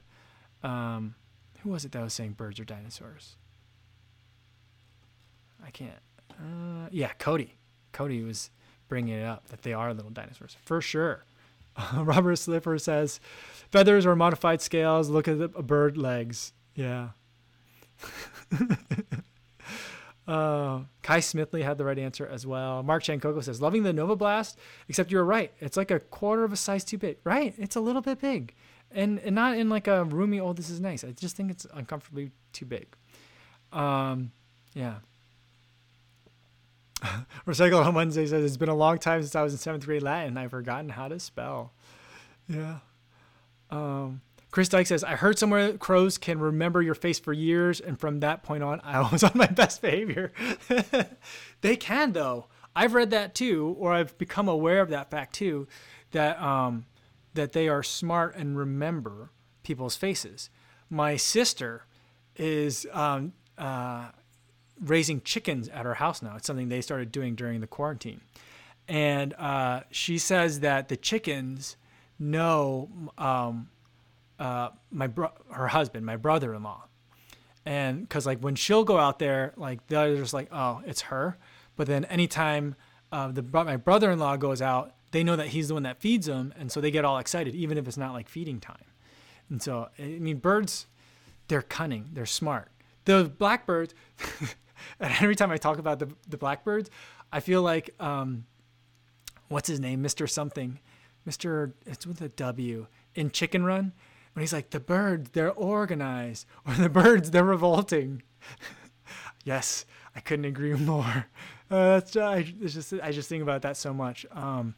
Um, who was it that was saying birds or dinosaurs? I can't. Uh, yeah, Cody. Cody was bringing it up that they are little dinosaurs for sure. Robert Sleaford says, feathers or modified scales. Look at the bird legs. Yeah. uh, Kai Smithley had the right answer as well. Mark Chancoco says, loving the Nova Blast, except you're right. It's like a quarter of a size too big. Right? It's a little bit big. And, and not in like a roomy, oh, this is nice. I just think it's uncomfortably too big. Um, yeah. Recycle on Wednesday says it's been a long time since I was in seventh grade Latin. I've forgotten how to spell. Yeah. Um, Chris Dyke says, I heard somewhere crows can remember your face for years, and from that point on, I was on my best behavior. they can, though. I've read that too, or I've become aware of that fact too, that um, that they are smart and remember people's faces. My sister is um, uh, raising chickens at her house now. It's something they started doing during the quarantine. And uh, she says that the chickens know um, uh, my bro- her husband, my brother-in-law, and because like when she'll go out there, like they're just like, oh, it's her. But then anytime uh, the my brother-in-law goes out, they know that he's the one that feeds them, and so they get all excited, even if it's not like feeding time. And so, I mean, birds, they're cunning, they're smart. The blackbirds, and every time I talk about the the blackbirds, I feel like um, what's his name, Mister Something, Mister, it's with a W in Chicken Run when he's like, the birds, they're organized, or the birds, they're revolting. yes, I couldn't agree more. Uh, that's I, just I just think about that so much. Um,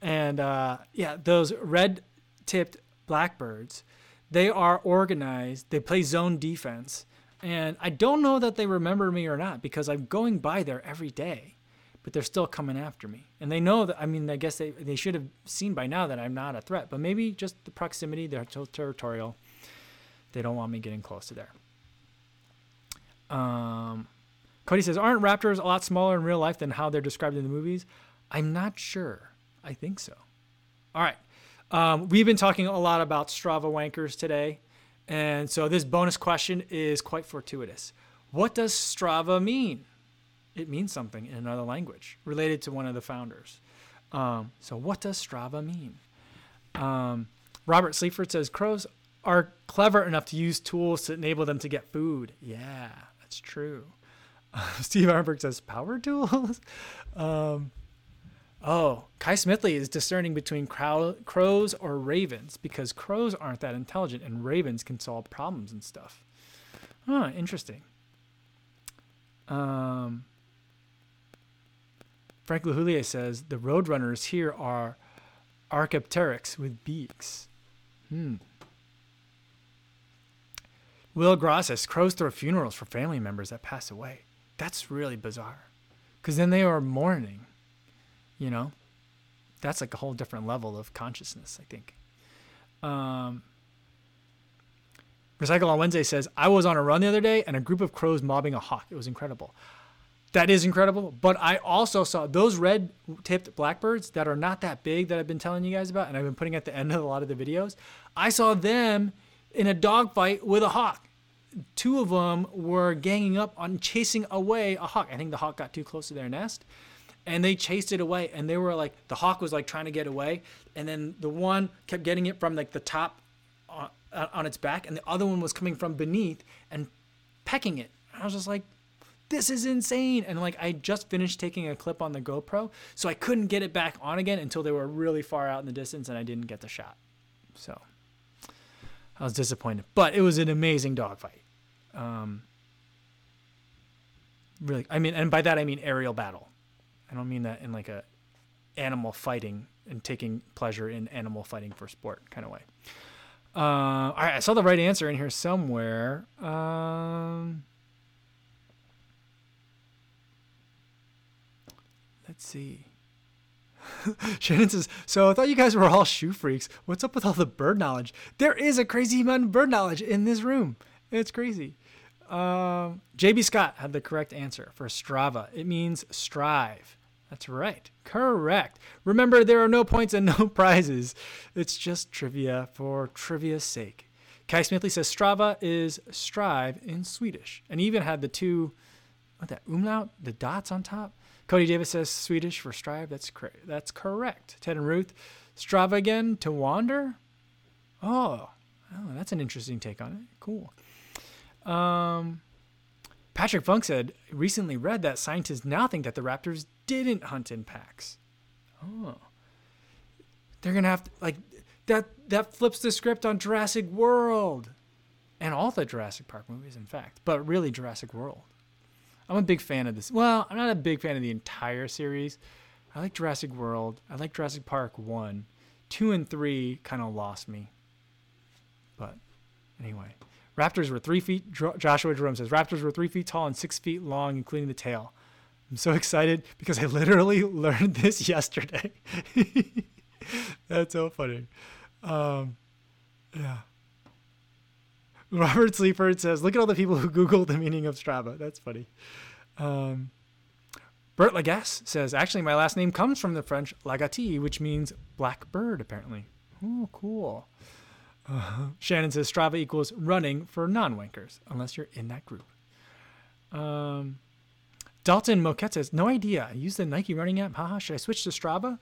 and uh, yeah, those red-tipped blackbirds, they are organized. They play zone defense, and I don't know that they remember me or not because I'm going by there every day but they're still coming after me. And they know that, I mean, I guess they, they should have seen by now that I'm not a threat, but maybe just the proximity, they're so territorial. They don't want me getting close to there. Um, Cody says, Aren't raptors a lot smaller in real life than how they're described in the movies? I'm not sure. I think so. All right. Um, we've been talking a lot about Strava wankers today. And so this bonus question is quite fortuitous. What does Strava mean? it means something in another language related to one of the founders. Um, so, what does Strava mean? Um, Robert Sleaford says crows are clever enough to use tools to enable them to get food. Yeah, that's true. Steve Arnberg says power tools. um, oh, Kai Smithley is discerning between crow- crows or ravens because crows aren't that intelligent and ravens can solve problems and stuff. Huh, interesting. Um, Frank Lahulier says the roadrunners here are Archaeopteryx with beaks. Hmm. Will Gross says crows throw funerals for family members that pass away. That's really bizarre. Because then they are mourning, you know? That's like a whole different level of consciousness, I think. Um, Recycle on Wednesday says, I was on a run the other day and a group of crows mobbing a hawk. It was incredible. That is incredible. But I also saw those red tipped blackbirds that are not that big that I've been telling you guys about, and I've been putting at the end of a lot of the videos. I saw them in a dogfight with a hawk. Two of them were ganging up on chasing away a hawk. I think the hawk got too close to their nest and they chased it away. And they were like, the hawk was like trying to get away. And then the one kept getting it from like the top on, on its back, and the other one was coming from beneath and pecking it. I was just like, this is insane. And like, I just finished taking a clip on the GoPro, so I couldn't get it back on again until they were really far out in the distance and I didn't get the shot. So I was disappointed, but it was an amazing dogfight. Um, really, I mean, and by that I mean aerial battle. I don't mean that in like a animal fighting and taking pleasure in animal fighting for sport kind of way. Uh, all right, I saw the right answer in here somewhere. Um, Let's see. Shannon says, So I thought you guys were all shoe freaks. What's up with all the bird knowledge? There is a crazy amount of bird knowledge in this room. It's crazy. Um, JB Scott had the correct answer for Strava. It means strive. That's right. Correct. Remember, there are no points and no prizes. It's just trivia for trivia's sake. Kai Smithley says Strava is strive in Swedish. And he even had the two, what that, umlaut, the dots on top. Cody Davis says Swedish for strive. That's correct. That's correct. Ted and Ruth, Strava again to wander. Oh, oh, that's an interesting take on it. Cool. Um, Patrick Funk said recently read that scientists now think that the raptors didn't hunt in packs. Oh, they're gonna have to like that. That flips the script on Jurassic World, and all the Jurassic Park movies, in fact, but really Jurassic World. I'm a big fan of this. Well, I'm not a big fan of the entire series. I like Jurassic World. I like Jurassic Park 1. 2 and 3 kind of lost me. But anyway, raptors were 3 feet. Joshua Jerome says raptors were 3 feet tall and 6 feet long, including the tail. I'm so excited because I literally learned this yesterday. That's so funny. Um, yeah. Robert Sleaford says, "Look at all the people who Googled the meaning of Strava. That's funny." Um, Bert Lagasse says, "Actually, my last name comes from the French lagati, which means black bird. Apparently, oh, cool." Uh, Shannon says Strava equals running for non-wankers, unless you're in that group. Um, Dalton Moquette says, no idea. I use the Nike running app. Haha, should I switch to Strava?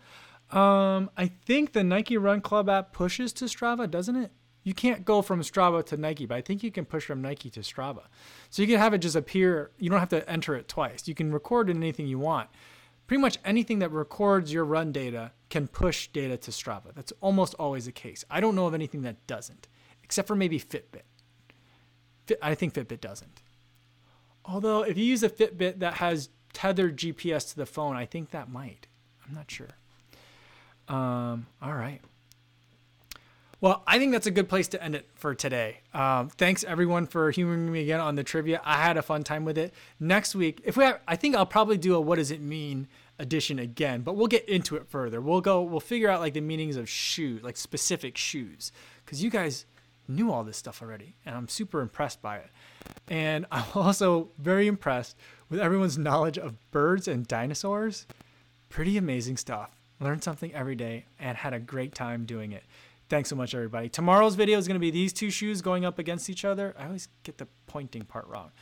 Um, I think the Nike Run Club app pushes to Strava, doesn't it? You can't go from Strava to Nike, but I think you can push from Nike to Strava. So you can have it just appear. You don't have to enter it twice. You can record in anything you want. Pretty much anything that records your run data can push data to Strava. That's almost always the case. I don't know of anything that doesn't, except for maybe Fitbit. I think Fitbit doesn't. Although if you use a Fitbit that has tethered GPS to the phone, I think that might. I'm not sure. Um, all right. Well, I think that's a good place to end it for today. Um, thanks everyone for humoring me again on the trivia. I had a fun time with it. Next week, if we have, I think I'll probably do a what does it mean edition again, but we'll get into it further. We'll go, we'll figure out like the meanings of shoe, like specific shoes, because you guys knew all this stuff already, and I'm super impressed by it. And I'm also very impressed with everyone's knowledge of birds and dinosaurs. Pretty amazing stuff. Learned something every day and had a great time doing it. Thanks so much, everybody. Tomorrow's video is going to be these two shoes going up against each other. I always get the pointing part wrong.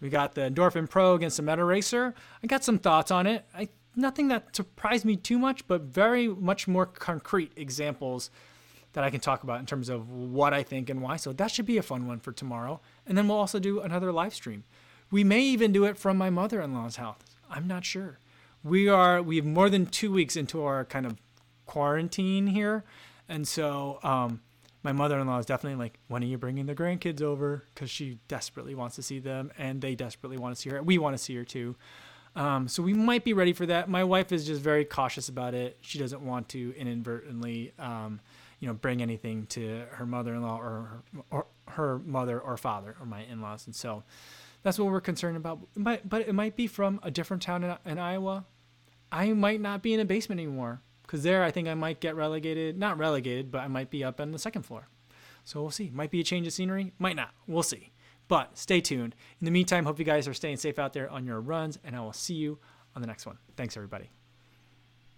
We got the Endorphin Pro against the Meta Racer. I got some thoughts on it. I, nothing that surprised me too much, but very much more concrete examples that I can talk about in terms of what I think and why. So that should be a fun one for tomorrow. And then we'll also do another live stream. We may even do it from my mother-in-law's house. I'm not sure. We are we have more than two weeks into our kind of quarantine here, and so um, my mother-in-law is definitely like, when are you bringing the grandkids over? Because she desperately wants to see them, and they desperately want to see her. We want to see her too. Um, so we might be ready for that. My wife is just very cautious about it. She doesn't want to inadvertently, um, you know, bring anything to her mother-in-law or her, or her mother or father or my in-laws, and so that's what we're concerned about. But but it might be from a different town in, in Iowa. I might not be in a basement anymore because there I think I might get relegated, not relegated, but I might be up on the second floor. So we'll see. Might be a change of scenery, might not. We'll see. But stay tuned. In the meantime, hope you guys are staying safe out there on your runs, and I will see you on the next one. Thanks, everybody.